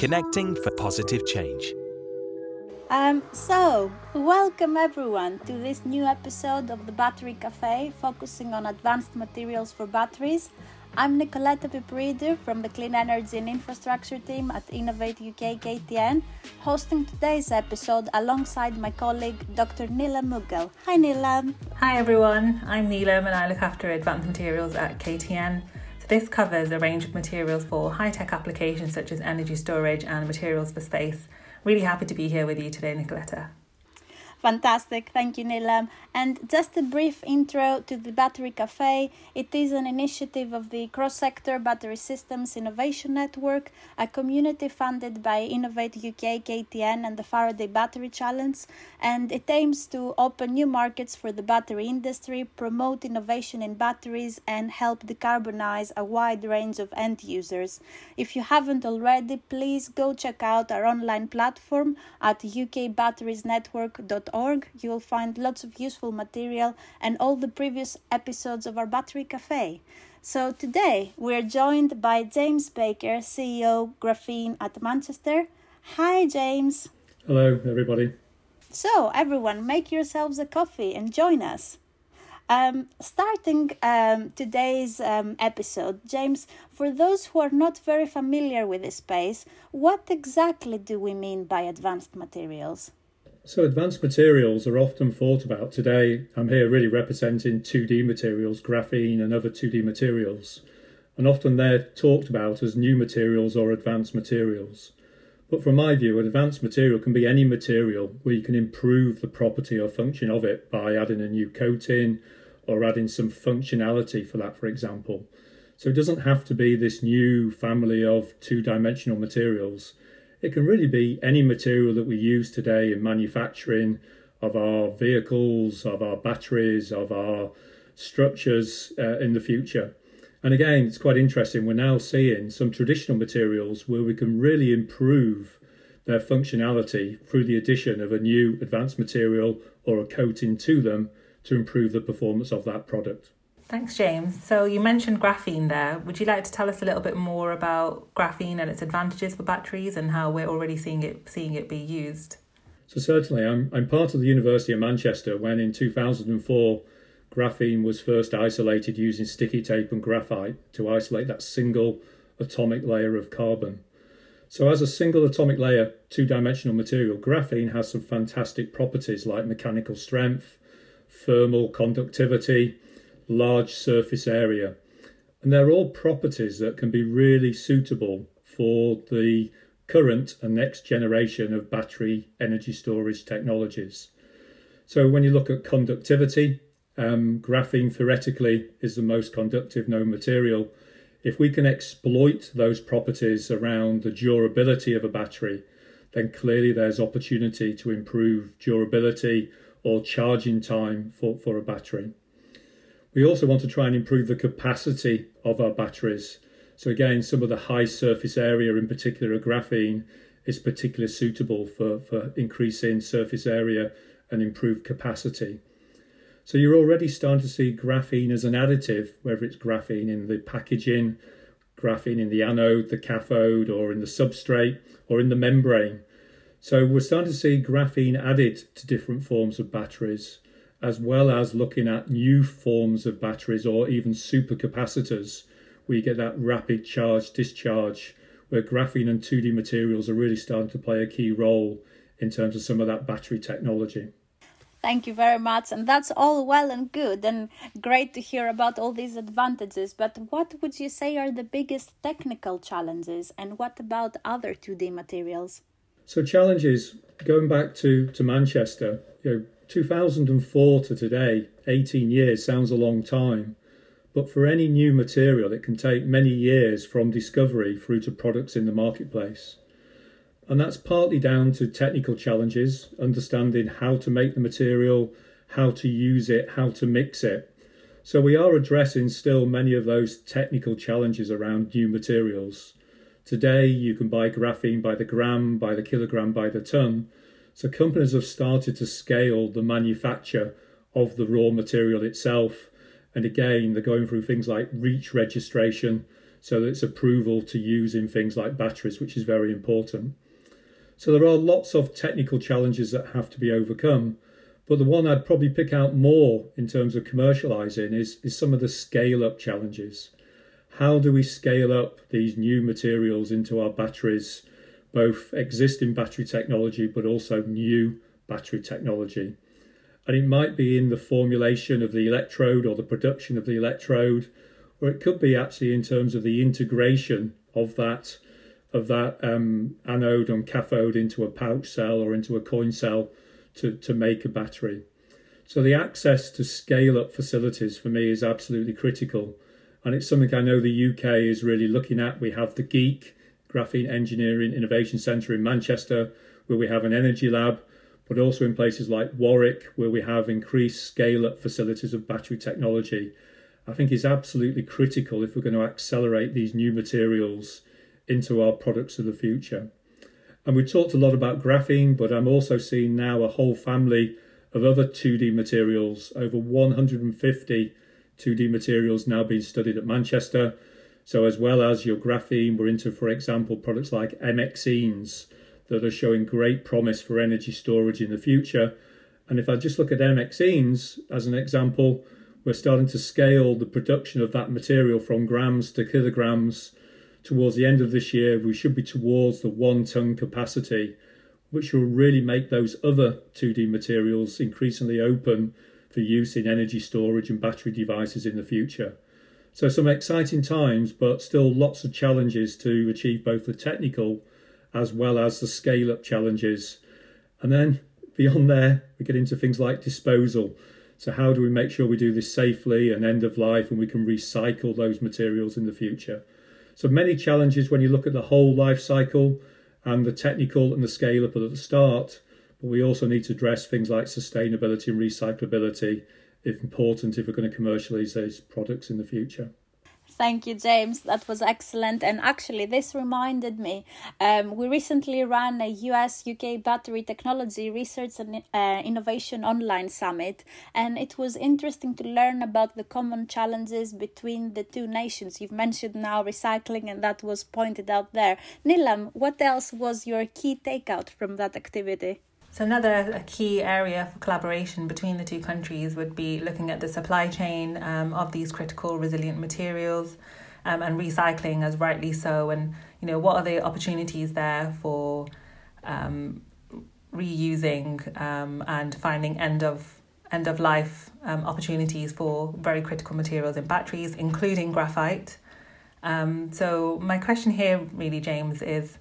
connecting for positive change. Um, so, welcome everyone to this new episode of the Battery Cafe focusing on advanced materials for batteries. I'm Nikoleta Piperidou from the Clean Energy and Infrastructure team at Innovate UK KTN, hosting today's episode alongside my colleague Dr. Neelam Mughal. Hi Neelam. Hi everyone, I'm Neelam and I look after advanced materials at KTN. This covers a range of materials for high-tech applications such as energy storage and materials for space. Really happy to be here with you today, Nikoleta. Fantastic, thank you, Neelam. And just a brief intro to the Battery Cafe. It is an initiative of the Cross Sector Battery Systems Innovation Network, a community funded by Innovate UK, KTN, and the Faraday Battery Challenge. And it aims to open new markets for the battery industry, promote innovation in batteries, and help decarbonize a wide range of end users. If you haven't already, please go check out our online platform at ukbatteriesnetwork.org you will find lots of useful material and all the previous episodes of our Battery Cafe. So today we're joined by James Baker, CEO Graphene at Manchester. Hi, James. Hello, everybody. So, everyone, make yourselves a coffee and join us. Um, starting um, today's um, episode, James, for those who are not very familiar with this space, what exactly do we mean by advanced materials? So, advanced materials are often thought about today. I'm here really representing 2D materials, graphene and other 2D materials, and often they're talked about as new materials or advanced materials. But from my view, an advanced material can be any material where you can improve the property or function of it by adding a new coating or adding some functionality for that, for example. So it doesn't have to be this new family of two dimensional materials. It can really be any material that we use today in manufacturing of our vehicles, of our batteries, of our structures uh, in the future. And again, it's quite interesting. We're now seeing some traditional materials where we can really improve their functionality through the addition of a new advanced material or a coating to them to improve the performance of that product. Thanks, James. So you mentioned graphene there. Would you like to tell us a little bit more about graphene and its advantages for batteries and how we're already seeing it seeing it be used? So certainly, I'm I'm part of the University of Manchester when in 2004 graphene was first isolated using sticky tape and graphite to isolate that single atomic layer of carbon. So as a single atomic layer, two-dimensional material, graphene has some fantastic properties like mechanical strength, thermal conductivity, large surface area. And they're all properties that can be really suitable for the current and next generation of battery energy storage technologies. So, when you look at conductivity, um, graphene theoretically is the most conductive known material. If we can exploit those properties around the durability of a battery, then clearly there's opportunity to improve durability or charging time for, for a battery. We also want to try and improve the capacity of our batteries. So again, some of the high surface area, in particular graphene, is particularly suitable for, for increasing surface area and improved capacity. So you're already starting to see graphene as an additive, whether it's graphene in the packaging, graphene in the anode, the cathode, or in the substrate, or in the membrane. So we're starting to see graphene added to different forms of batteries as well as looking at new forms of batteries or even supercapacitors, where you get that rapid charge discharge, where graphene and 2D materials are really starting to play a key role in terms of some of that battery technology. Thank you very much. And that's all well and good and great to hear about all these advantages. But what would you say are the biggest technical challenges? And what about other 2D materials? So, challenges going back to, to Manchester, you know, 2004 to today, 18 years sounds a long time, but for any new material, it can take many years from discovery through to products in the marketplace. And that's partly down to technical challenges, understanding how to make the material, how to use it, how to mix it. So we are addressing still many of those technical challenges around new materials. Today, you can buy graphene by the gram, by the kilogram, by the ton so companies have started to scale the manufacture of the raw material itself. And again, they're going through things like REACH registration so that it's approval to use in things like batteries, which is very important. So there are lots of technical challenges that have to be overcome. But the one I'd probably pick out more in terms of commercializing is, is some of the scale up challenges. How do we scale up these new materials into our batteries, both existing battery technology but also new battery technology? And it might be in the formulation of the electrode or the production of the electrode, or it could be actually in terms of the integration of that of that um, anode and cathode into a pouch cell or into a coin cell to, to make a battery. So the access to scale up facilities for me is absolutely critical. And it's something I know the UK is really looking at. We have the GEIC, Graphene Engineering Innovation Centre in Manchester, where we have an energy lab, but also in places like Warwick, where we have increased scale up facilities of battery technology. I think is absolutely critical if we're going to accelerate these new materials into our products of the future. And we talked a lot about graphene, but I'm also seeing now a whole family of other 2D materials, over 150 2D materials now being studied at Manchester. So, as well as your graphene, we're into, for example, products like MXenes that are showing great promise for energy storage in the future. And if I just look at MXenes as an example, we're starting to scale the production of that material from grams to kilograms towards the end of this year, we should be towards the one ton capacity, which will really make those other 2D materials increasingly open for use in energy storage and battery devices in the future. So, some exciting times, but still lots of challenges to achieve both the technical as well as the scale up challenges. And then beyond there, we get into things like disposal. So, how do we make sure we do this safely and end of life and we can recycle those materials in the future? So many challenges when you look at the whole life cycle and the technical and the scale up at the start. But we also need to address things like sustainability and recyclability, important, if we're going to commercialize those products in the future. Thank you, James. That was excellent. And actually, this reminded me um, we recently ran a US UK battery technology research and uh, innovation online summit, and it was interesting to learn about the common challenges between the two nations. You've mentioned now recycling, and that was pointed out there. Neelam, what else was your key takeout from that activity? So another key area for collaboration between the two countries would be looking at the supply chain um, of these critical resilient materials um, and recycling as rightly so. And you know what are the opportunities there for um, reusing um, and finding end of end of life um, opportunities for very critical materials in batteries including graphite? Um, so my question here really James is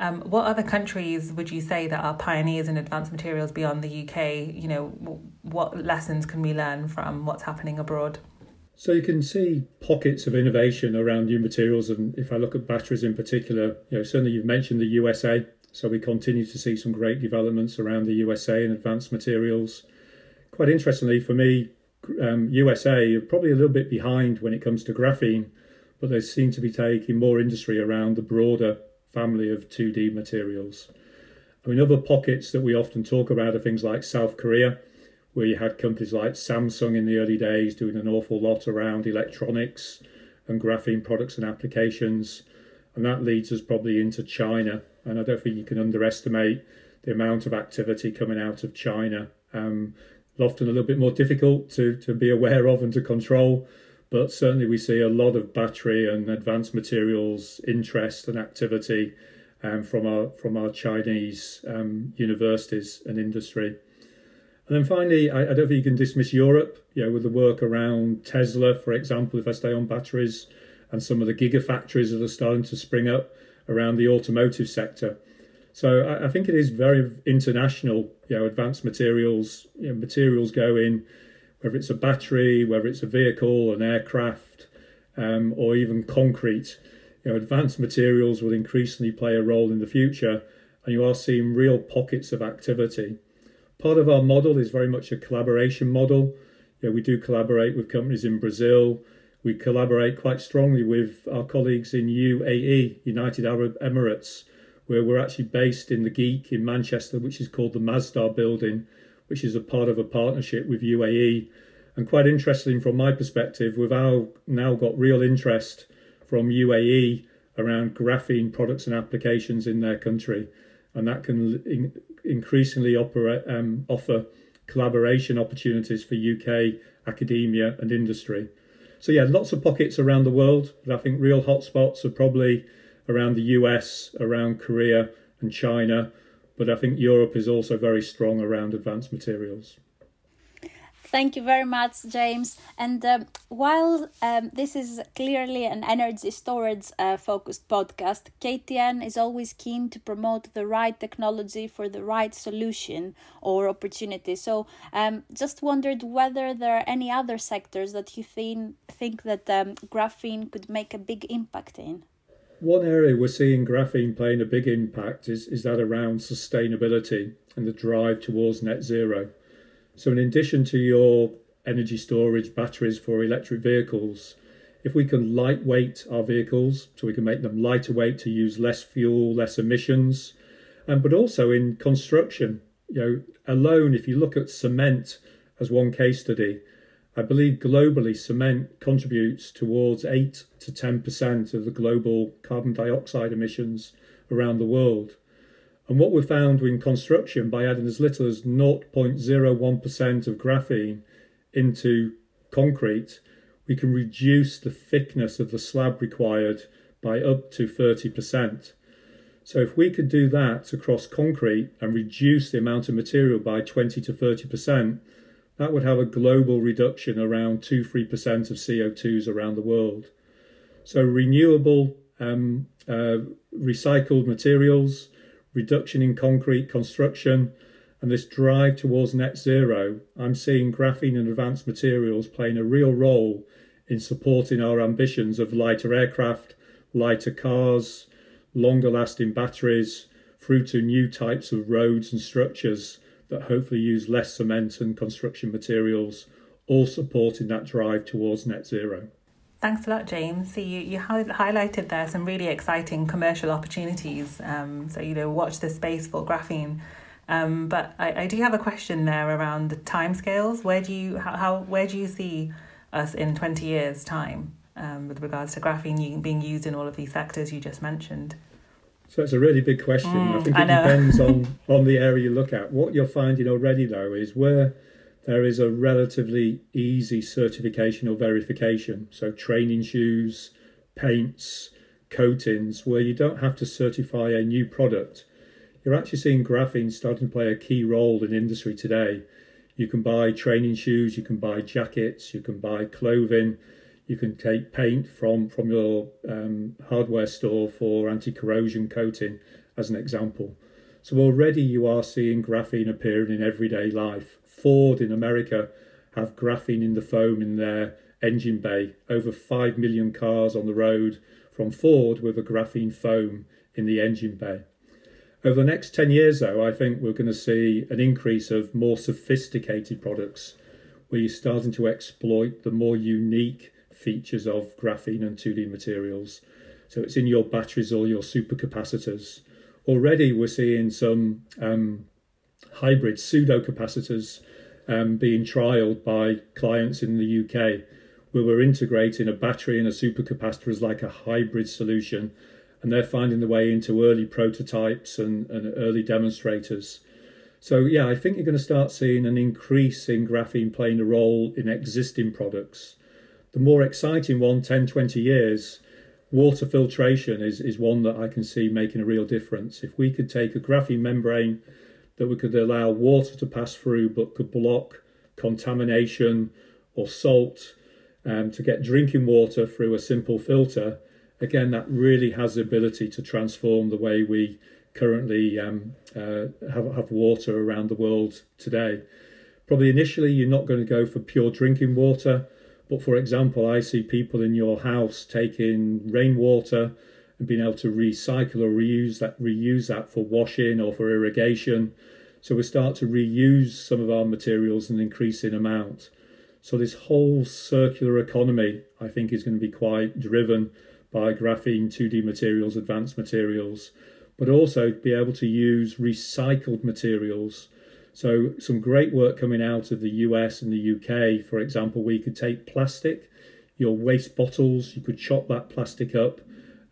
um, what other countries would you say that are pioneers in advanced materials beyond the UK? You know, what lessons can we learn from what's happening abroad? So you can see pockets of innovation around new materials, and if I look at batteries in particular, you know, certainly you've mentioned the USA. So we continue to see some great developments around the USA in advanced materials. Quite interestingly for me, um, USA are probably a little bit behind when it comes to graphene, but they seem to be taking more industry around the broader family of 2D materials. I mean, other pockets that we often talk about are things like South Korea, where you had companies like Samsung in the early days doing an awful lot around electronics and graphene products and applications. And that leads us probably into China. And I don't think you can underestimate the amount of activity coming out of China. Um, often a little bit more difficult to, to be aware of and to control but certainly we see a lot of battery and advanced materials interest and activity um, from our from our Chinese um, universities and industry. And then finally, I, I, don't think you can dismiss Europe. You know, with the work around Tesla, for example, if I stay on batteries, and some of the gigafactories that are starting to spring up around the automotive sector. So I, I think it is very international. You know, advanced materials, you know, materials go in whether it's a battery, whether it's a vehicle, an aircraft, um, or even concrete. You know, advanced materials will increasingly play a role in the future, and you are seeing real pockets of activity. Part of our model is very much a collaboration model. You know, we do collaborate with companies in Brazil. We collaborate quite strongly with our colleagues in UAE, United Arab Emirates, where we're actually based in the GEIC in Manchester, which is called the Masdar Building, which is a part of a partnership with UAE. And quite interesting from my perspective, we've now got real interest from UAE around graphene products and applications in their country, and that can in, increasingly operate, um, offer collaboration opportunities for UK academia and industry. So yeah, lots of pockets around the world, but I think real hotspots are probably around the US, around Korea and China, but I think Europe is also very strong around advanced materials. Thank you very much, James. And um, while um, this is clearly an energy storage uh, focused podcast, KTN is always keen to promote the right technology for the right solution or opportunity. So, um, just wondered whether there are any other sectors that you think think that um, graphene could make a big impact in. One area we're seeing graphene playing a big impact is, is that around sustainability and the drive towards net zero. So, in addition to your energy storage batteries for electric vehicles, if we can lightweight our vehicles, so we can make them lighter weight to use less fuel, less emissions, um, but also in construction, you know, alone, if you look at cement as one case study, I believe globally cement contributes towards 8 to 10% of the global carbon dioxide emissions around the world. And what we found in construction by adding as little as 0.01% of graphene into concrete, we can reduce the thickness of the slab required by up to 30%. So if we could do that across concrete and reduce the amount of material by 20 to 30%, that would have a global reduction around 2 3% of CO2s around the world. So renewable um, uh, recycled materials, reduction in concrete construction, and this drive towards net zero, I'm seeing graphene and advanced materials playing a real role in supporting our ambitions of lighter aircraft, lighter cars, longer lasting batteries, through to new types of roads and structures that hopefully use less cement and construction materials, all supporting that drive towards net zero. Thanks a lot, James. So you, you highlighted there some really exciting commercial opportunities. Um, so, you know, watch the space for graphene. Um, but I, I do have a question there around the timescales. Where do you how, how where do you see us in twenty years' time um, with regards to graphene being used in all of these sectors you just mentioned? So it's a really big question. Mm, I think it I depends on on the area you look at. What you're finding already though is where there is a relatively easy certification or verification. So, training shoes, paints, coatings, where you don't have to certify a new product. You're actually seeing graphene starting to play a key role in industry today. You can buy training shoes, you can buy jackets, you can buy clothing, you can take paint from, from your um, hardware store for anti corrosion coating, as an example. So already you are seeing graphene appearing in everyday life. Ford in America have graphene in the foam in their engine bay. Over 5 million cars on the road from Ford with a graphene foam in the engine bay. Over the next 10 years, though, I think we're going to see an increase of more sophisticated products where you're starting to exploit the more unique features of graphene and 2D materials. So it's in your batteries or your supercapacitors. Already, we're seeing some um, hybrid pseudo capacitors um, being trialed by clients in the UK, where we're integrating a battery and a supercapacitor as like a hybrid solution, and they're finding the way into early prototypes and, and early demonstrators. So yeah, I think you're going to start seeing an increase in graphene playing a role in existing products. The more exciting one, 10, 20 years, water filtration is, is one that I can see making a real difference. If we could take a graphene membrane that we could allow water to pass through but could block contamination or salt um, to get drinking water through a simple filter, again, that really has the ability to transform the way we currently um, uh, have, have water around the world today. Probably initially, you're not going to go for pure drinking water, but for example, I see people in your house taking rainwater and being able to recycle or reuse that reuse that for washing or for irrigation. So we start to reuse some of our materials and increase in amount. So this whole circular economy, I think, is going to be quite driven by graphene, 2D materials, advanced materials, but also be able to use recycled materials. So some great work coming out of the US and the UK, for example, we could take plastic your waste bottles. You could chop that plastic up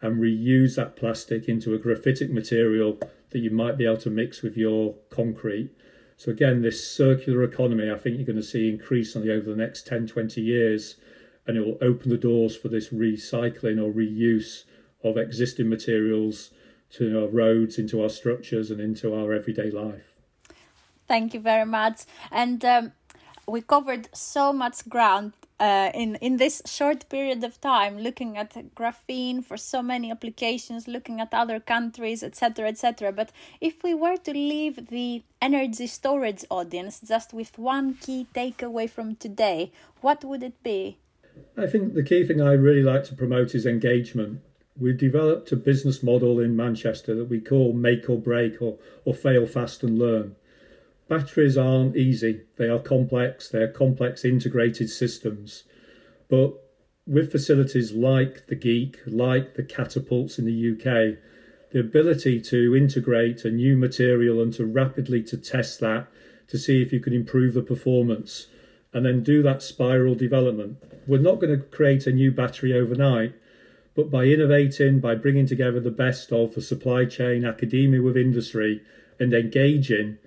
and reuse that plastic into a graphitic material that you might be able to mix with your concrete. So, again, this circular economy, I think you're going to see increasingly over the next 10, 20 years, and it will open the doors for this recycling or reuse of existing materials to our roads, into our structures, and into our everyday life. Thank you very much. And um, we covered so much ground uh, in in this short period of time looking at graphene for so many applications looking at other countries etc etc but if we were to leave the energy storage audience just with one key takeaway from today what would it be? I think the key thing i really like to promote is engagement. We've developed a business model in manchester that we call make or break or, or fail fast and learn Batteries aren't easy, they are complex, they are complex integrated systems. But with facilities like the GEIC, like the catapults in the UK, the ability to integrate a new material and to rapidly to test that to see if you can improve the performance and then do that spiral development. We're not going to create a new battery overnight, but by innovating, by bringing together the best of the supply chain, academia with industry, and engaging,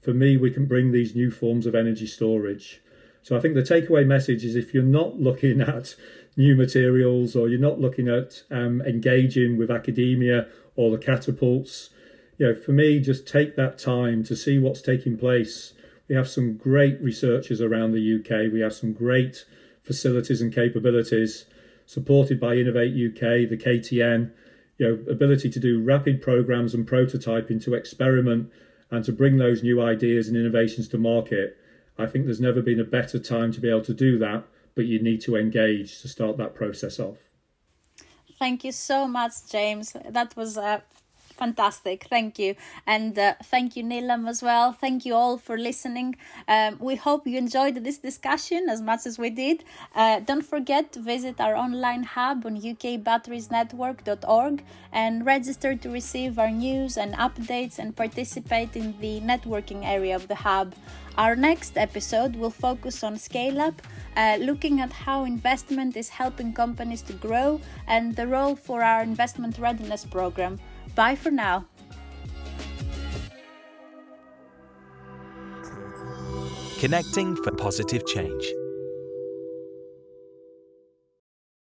for me, we can bring these new forms of energy storage. So I think the takeaway message is if you're not looking at new materials or you're not looking at um, engaging with academia or the catapults, you know, for me, just take that time to see what's taking place. We have some great researchers around the UK. We have some great facilities and capabilities supported by Innovate UK, the KTN, you know, ability to do rapid programs and prototyping to experiment and to bring those new ideas and innovations to market. I think there's never been a better time to be able to do that, but you need to engage to start that process off. Thank you so much, James. That was a fantastic. Thank you. And uh, thank you, Neelam, as well. Thank you all for listening. Um, we hope you enjoyed this discussion as much as we did. Uh, don't forget to visit our online hub on ukbatteriesnetwork.org and register to receive our news and updates and participate in the networking area of the hub. Our next episode will focus on scale up, uh, looking at how investment is helping companies to grow and the role for our investment readiness program. Bye for now. Connecting for positive change.